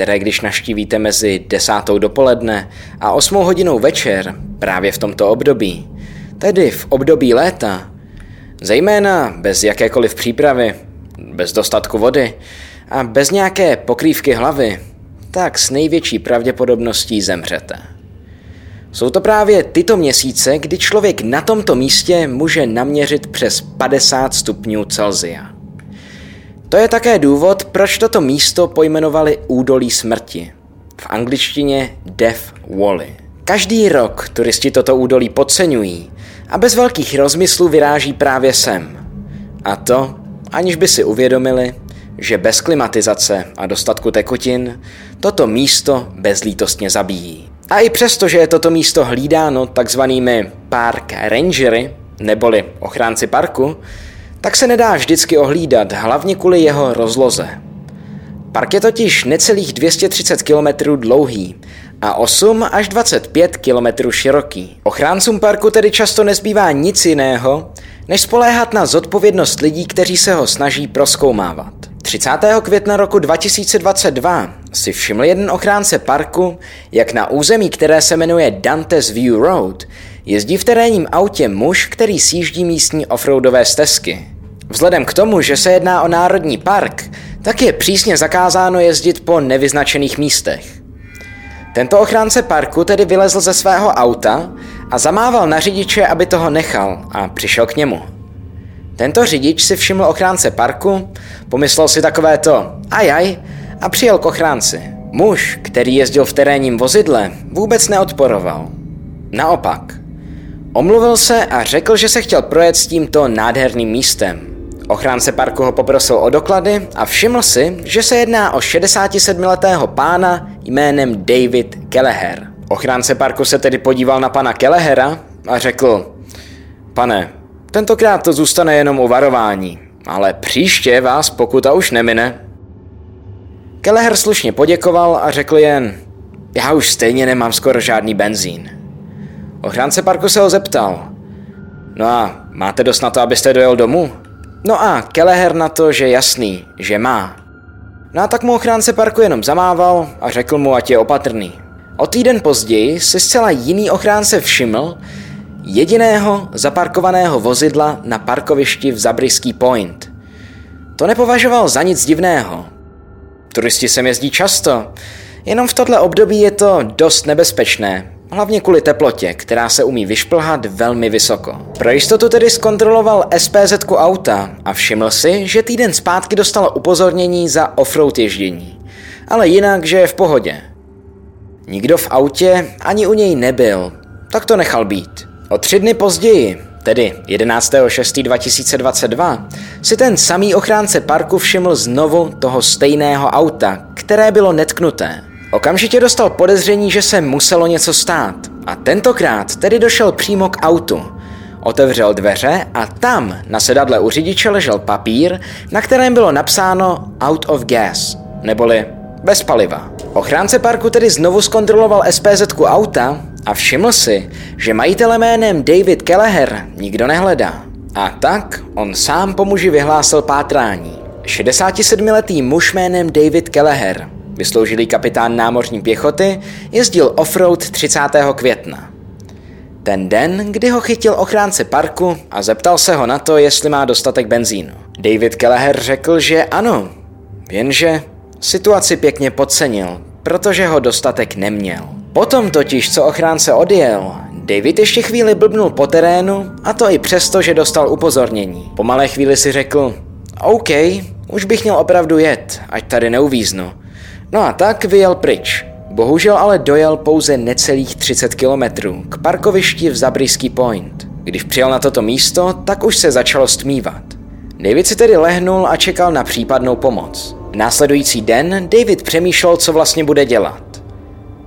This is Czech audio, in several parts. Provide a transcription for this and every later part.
které když navštívíte mezi desátou dopoledne a osmou hodinou večer, právě v tomto období, tedy v období léta, zejména bez jakékoliv přípravy, bez dostatku vody a bez nějaké pokrývky hlavy, tak s největší pravděpodobností zemřete. Jsou to právě tyto měsíce, kdy člověk na tomto místě může naměřit přes 50 stupňů Celsia. To je také důvod, proč toto místo pojmenovali údolí smrti. V angličtině Death Valley. Každý rok turisti toto údolí podceňují a bez velkých rozmyslů vyráží právě sem. A to, aniž by si uvědomili, že bez klimatizace a dostatku tekutin toto místo bezlítostně zabíjí. A i přesto, že je toto místo hlídáno takzvanými park rangery, neboli ochránci parku, tak se nedá vždycky ohlídat, hlavně kvůli jeho rozloze. Park je totiž necelých 230 km dlouhý a 8 až 25 km široký. Ochráncům parku tedy často nezbývá nic jiného, než spoléhat na zodpovědnost lidí, kteří se ho snaží proskoumávat. 30. května roku 2022 si všiml jeden ochránce parku, jak na území, které se jmenuje Dantes View Road, jezdí v terénním autě muž, který sjíždí místní offroadové stezky. Vzhledem k tomu, že se jedná o národní park, tak je přísně zakázáno jezdit po nevyznačených místech. Tento ochránce parku tedy vylezl ze svého auta a zamával na řidiče, aby toho nechal a přišel k němu. Tento řidič si všiml ochránce parku, pomyslel si takové to ajaj a přijel k ochránci. Muž, který jezdil v terénním vozidle, vůbec neodporoval. Naopak. Omluvil se a řekl, že se chtěl projet s tímto nádherným místem. Ochránce parku ho poprosil o doklady a všiml si, že se jedná o 67-letého pána jménem David Kelleher. Ochránce parku se tedy podíval na pana Kellehera a řekl, pane, tentokrát to zůstane jenom u varování, ale příště vás pokuta už nemine. Kelleher slušně poděkoval a řekl jen, já už stejně nemám skoro žádný benzín. Ochránce parku se ho zeptal, no a máte dost na to, abyste dojel domů? No a Kelleher na to, že jasný, že má. No a tak mu ochránce parku jenom zamával a řekl mu, ať je opatrný. O týden později si zcela jiný ochránce všiml jediného zaparkovaného vozidla na parkovišti v Zabrisky Point. To nepovažoval za nic divného. Turisti sem jezdí často, jenom v tohle období je to dost nebezpečné, Hlavně kvůli teplotě, která se umí vyšplhat velmi vysoko. Pro jistotu tedy zkontroloval SPZ auta a všiml si, že týden zpátky dostal upozornění za offroad ježdění. Ale jinak, že je v pohodě. Nikdo v autě ani u něj nebyl, tak to nechal být. O tři dny později, tedy 11.6.2022, si ten samý ochránce parku všiml znovu toho stejného auta, které bylo netknuté. Okamžitě dostal podezření, že se muselo něco stát a tentokrát tedy došel přímo k autu. Otevřel dveře a tam na sedadle u řidiče ležel papír, na kterém bylo napsáno out of gas, neboli bez paliva. Ochránce parku tedy znovu zkontroloval SPZ auta a všiml si, že majitele jménem David Kelleher nikdo nehledá. A tak on sám po muži vyhlásil pátrání. 67-letý muž jménem David Kelleher Vysloužilý kapitán námořní pěchoty jezdil offroad 30. května. Ten den, kdy ho chytil ochránce parku a zeptal se ho na to, jestli má dostatek benzínu. David Kelleher řekl, že ano, jenže situaci pěkně podcenil, protože ho dostatek neměl. Potom totiž, co ochránce odjel, David ještě chvíli blbnul po terénu a to i přesto, že dostal upozornění. Po malé chvíli si řekl, OK, už bych měl opravdu jet, ať tady neuvíznu. No a tak vyjel pryč. Bohužel ale dojel pouze necelých 30 kilometrů k parkovišti v Zabrisky Point. Když přijel na toto místo, tak už se začalo stmívat. David si tedy lehnul a čekal na případnou pomoc. Následující den David přemýšlel, co vlastně bude dělat.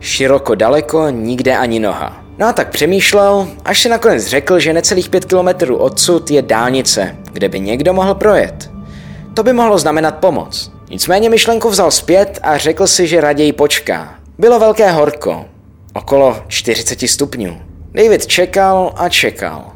Široko daleko, nikde ani noha. No a tak přemýšlel, až si nakonec řekl, že necelých pět kilometrů odsud je dálnice, kde by někdo mohl projet. To by mohlo znamenat pomoc. Nicméně myšlenku vzal zpět a řekl si, že raději počká. Bylo velké horko, okolo 40 stupňů. David čekal a čekal.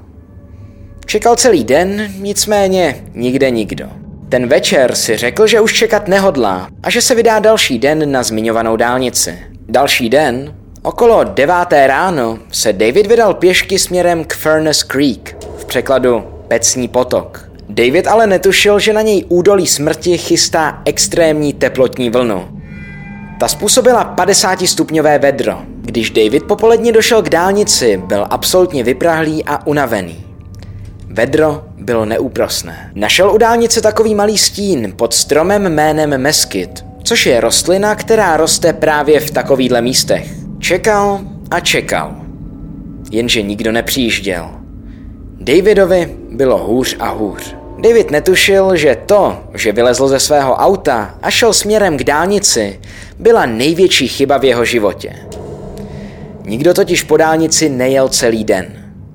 Čekal celý den, nicméně nikde nikdo. Ten večer si řekl, že už čekat nehodlá a že se vydá další den na zmiňovanou dálnici. Další den, okolo deváté ráno, se David vydal pěšky směrem k Furnace Creek, v překladu Pecní potok. David ale netušil, že na něj údolí smrti chystá extrémní teplotní vlnu. Ta způsobila 50 stupňové vedro. Když David popolední došel k dálnici, byl absolutně vyprahlý a unavený. Vedro bylo neúprosné. Našel u dálnice takový malý stín pod stromem jménem Meskyt, což je rostlina, která roste právě v takovýchhle místech. Čekal a čekal. Jenže nikdo nepřijížděl. Davidovi bylo hůř a hůř. David netušil, že to, že vylezl ze svého auta a šel směrem k dálnici, byla největší chyba v jeho životě. Nikdo totiž po dálnici nejel celý den.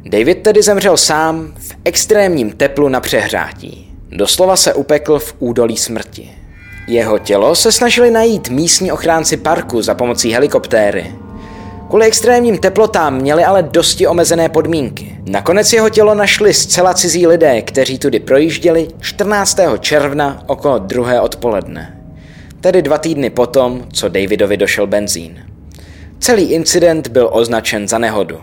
David tedy zemřel sám v extrémním teplu na přehrátí. Doslova se upekl v údolí smrti. Jeho tělo se snažili najít místní ochránci parku za pomocí helikoptéry. Kvůli extrémním teplotám měli ale dosti omezené podmínky. Nakonec jeho tělo našli zcela cizí lidé, kteří tudy projížděli 14. června okolo druhé odpoledne. Tedy dva týdny potom, co Davidovi došel benzín. Celý incident byl označen za nehodu.